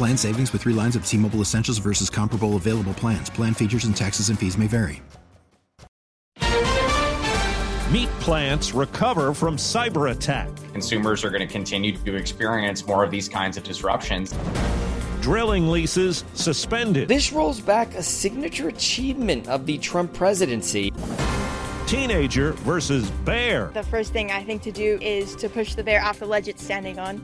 Plan savings with three lines of T Mobile Essentials versus comparable available plans. Plan features and taxes and fees may vary. Meat plants recover from cyber attack. Consumers are going to continue to experience more of these kinds of disruptions. Drilling leases suspended. This rolls back a signature achievement of the Trump presidency. Teenager versus bear. The first thing I think to do is to push the bear off the ledge it's standing on.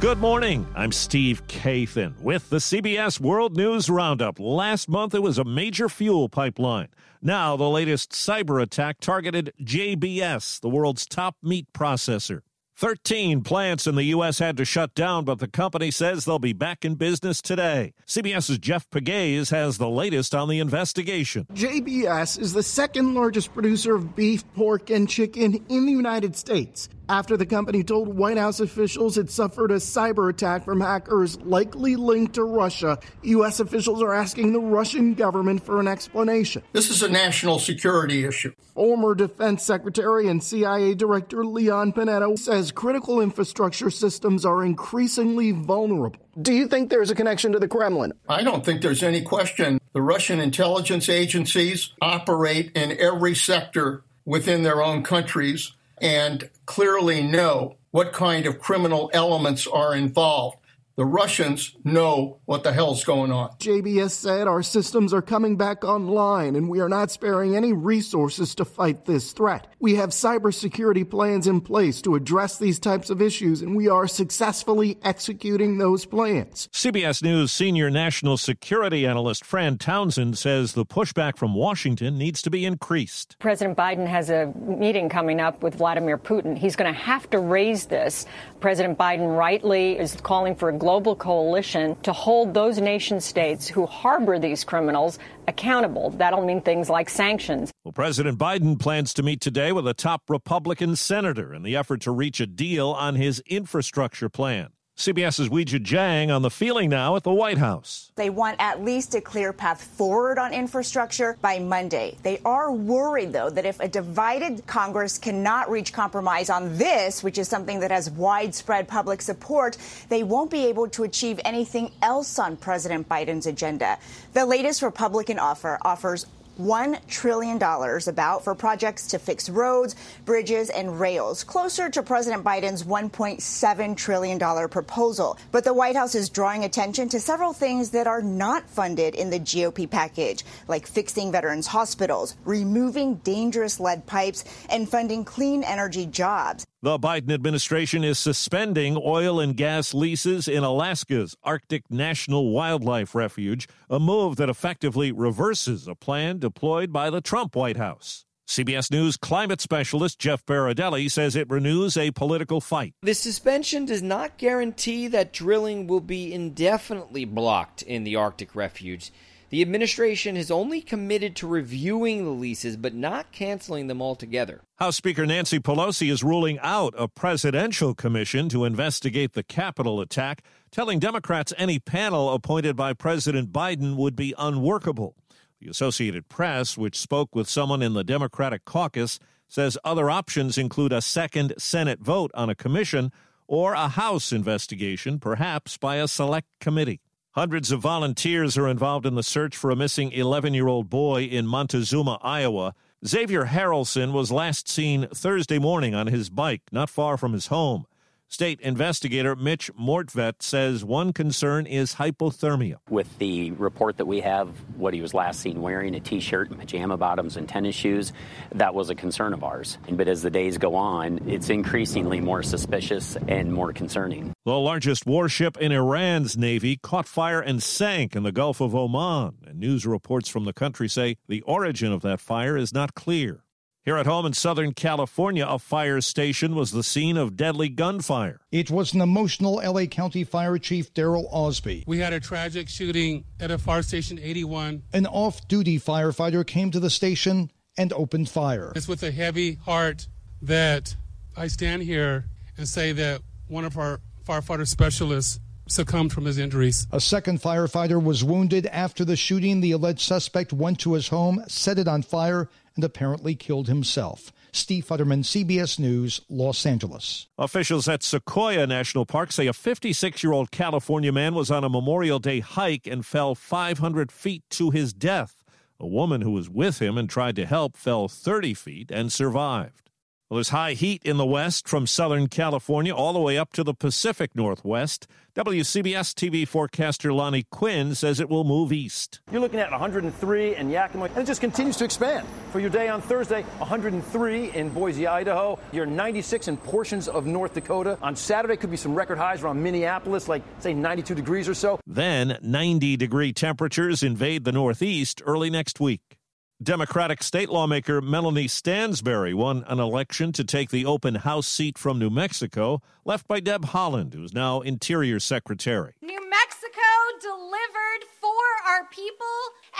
Good morning. I'm Steve Kathan with the CBS World News Roundup. Last month, it was a major fuel pipeline. Now, the latest cyber attack targeted JBS, the world's top meat processor. 13 plants in the U.S. had to shut down, but the company says they'll be back in business today. CBS's Jeff Pegues has the latest on the investigation. JBS is the second largest producer of beef, pork, and chicken in the United States after the company told White House officials it suffered a cyber attack from hackers likely linked to Russia. U.S. officials are asking the Russian government for an explanation. This is a national security issue. Former Defense Secretary and CIA Director Leon Panetta says critical infrastructure systems are increasingly vulnerable. Do you think there's a connection to the Kremlin? I don't think there's any question. The Russian intelligence agencies operate in every sector within their own countries and clearly know what kind of criminal elements are involved. The Russians know what the hell's going on. JBS said our systems are coming back online and we are not sparing any resources to fight this threat. We have cybersecurity plans in place to address these types of issues and we are successfully executing those plans. CBS News senior national security analyst Fran Townsend says the pushback from Washington needs to be increased. President Biden has a meeting coming up with Vladimir Putin. He's going to have to raise this. President Biden rightly is calling for a global coalition to hold those nation states who harbor these criminals accountable. That'll mean things like sanctions. Well, President Biden plans to meet today with a top Republican senator in the effort to reach a deal on his infrastructure plan. CBS's Weijia Jiang on the feeling now at the White House. They want at least a clear path forward on infrastructure by Monday. They are worried, though, that if a divided Congress cannot reach compromise on this, which is something that has widespread public support, they won't be able to achieve anything else on President Biden's agenda. The latest Republican offer offers $1 trillion about for projects to fix roads, bridges, and rails, closer to President Biden's $1.7 trillion proposal. But the White House is drawing attention to several things that are not funded in the GOP package, like fixing veterans' hospitals, removing dangerous lead pipes, and funding clean energy jobs. The Biden administration is suspending oil and gas leases in Alaska's Arctic National Wildlife Refuge, a move that effectively reverses a plan deployed by the Trump White House. CBS News climate specialist Jeff Berardelli says it renews a political fight. The suspension does not guarantee that drilling will be indefinitely blocked in the Arctic refuge. The administration has only committed to reviewing the leases but not canceling them altogether. House Speaker Nancy Pelosi is ruling out a presidential commission to investigate the Capitol attack, telling Democrats any panel appointed by President Biden would be unworkable. The Associated Press, which spoke with someone in the Democratic caucus, says other options include a second Senate vote on a commission or a House investigation, perhaps by a select committee. Hundreds of volunteers are involved in the search for a missing 11 year old boy in Montezuma, Iowa. Xavier Harrelson was last seen Thursday morning on his bike not far from his home. State investigator Mitch Mortvedt says one concern is hypothermia. With the report that we have, what he was last seen wearing, a t shirt, pajama bottoms, and tennis shoes, that was a concern of ours. But as the days go on, it's increasingly more suspicious and more concerning. The largest warship in Iran's navy caught fire and sank in the Gulf of Oman. And news reports from the country say the origin of that fire is not clear. Here at home in Southern California, a fire station was the scene of deadly gunfire. It was an emotional LA County Fire Chief Daryl Osby. We had a tragic shooting at a fire station 81. An off duty firefighter came to the station and opened fire. It's with a heavy heart that I stand here and say that one of our firefighter specialists succumbed from his injuries. A second firefighter was wounded after the shooting. The alleged suspect went to his home, set it on fire, and apparently killed himself. Steve Futterman, CBS News, Los Angeles. Officials at Sequoia National Park say a 56 year old California man was on a Memorial Day hike and fell 500 feet to his death. A woman who was with him and tried to help fell 30 feet and survived. Well, there's high heat in the west from Southern California all the way up to the Pacific Northwest. WCBS TV forecaster Lonnie Quinn says it will move east. You're looking at 103 in Yakima, and it just continues to expand. For your day on Thursday, 103 in Boise, Idaho. You're 96 in portions of North Dakota. On Saturday, could be some record highs around Minneapolis, like, say, 92 degrees or so. Then 90 degree temperatures invade the Northeast early next week. Democratic state lawmaker Melanie Stansbury won an election to take the open House seat from New Mexico, left by Deb Haaland, who's now Interior Secretary. New Mexico delivered for our people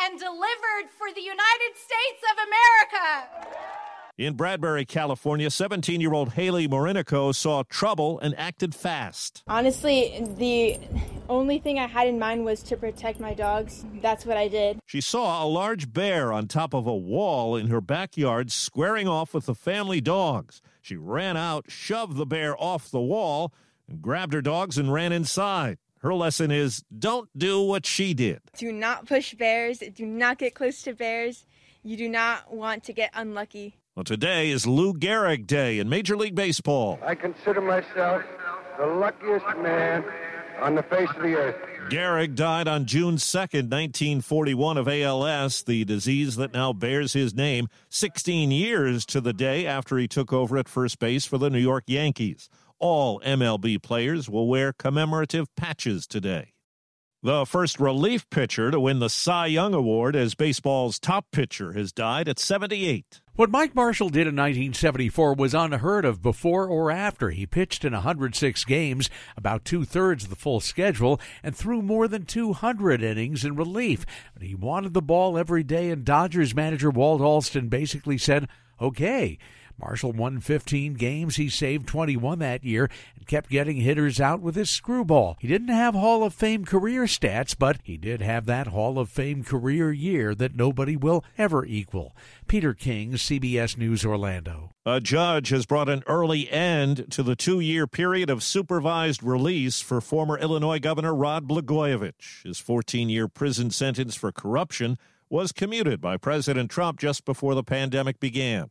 and delivered for the United States of America. In Bradbury, California, 17 year old Hailey Morinico saw trouble and acted fast. Honestly, the only thing I had in mind was to protect my dogs. That's what I did. She saw a large bear on top of a wall in her backyard squaring off with the family dogs. She ran out, shoved the bear off the wall, and grabbed her dogs and ran inside. Her lesson is don't do what she did. Do not push bears. Do not get close to bears. You do not want to get unlucky. Well, today is Lou Gehrig Day in Major League Baseball. I consider myself the luckiest man on the face of the earth. Gehrig died on June 2nd, 1941, of ALS, the disease that now bears his name, 16 years to the day after he took over at first base for the New York Yankees. All MLB players will wear commemorative patches today. The first relief pitcher to win the Cy Young Award as baseball's top pitcher has died at 78. What Mike Marshall did in 1974 was unheard of before or after. He pitched in 106 games, about two thirds of the full schedule, and threw more than 200 innings in relief. But he wanted the ball every day, and Dodgers manager Walt Alston basically said, okay. Marshall won 15 games. He saved 21 that year and kept getting hitters out with his screwball. He didn't have Hall of Fame career stats, but he did have that Hall of Fame career year that nobody will ever equal. Peter King, CBS News Orlando. A judge has brought an early end to the two year period of supervised release for former Illinois Governor Rod Blagojevich. His 14 year prison sentence for corruption was commuted by President Trump just before the pandemic began.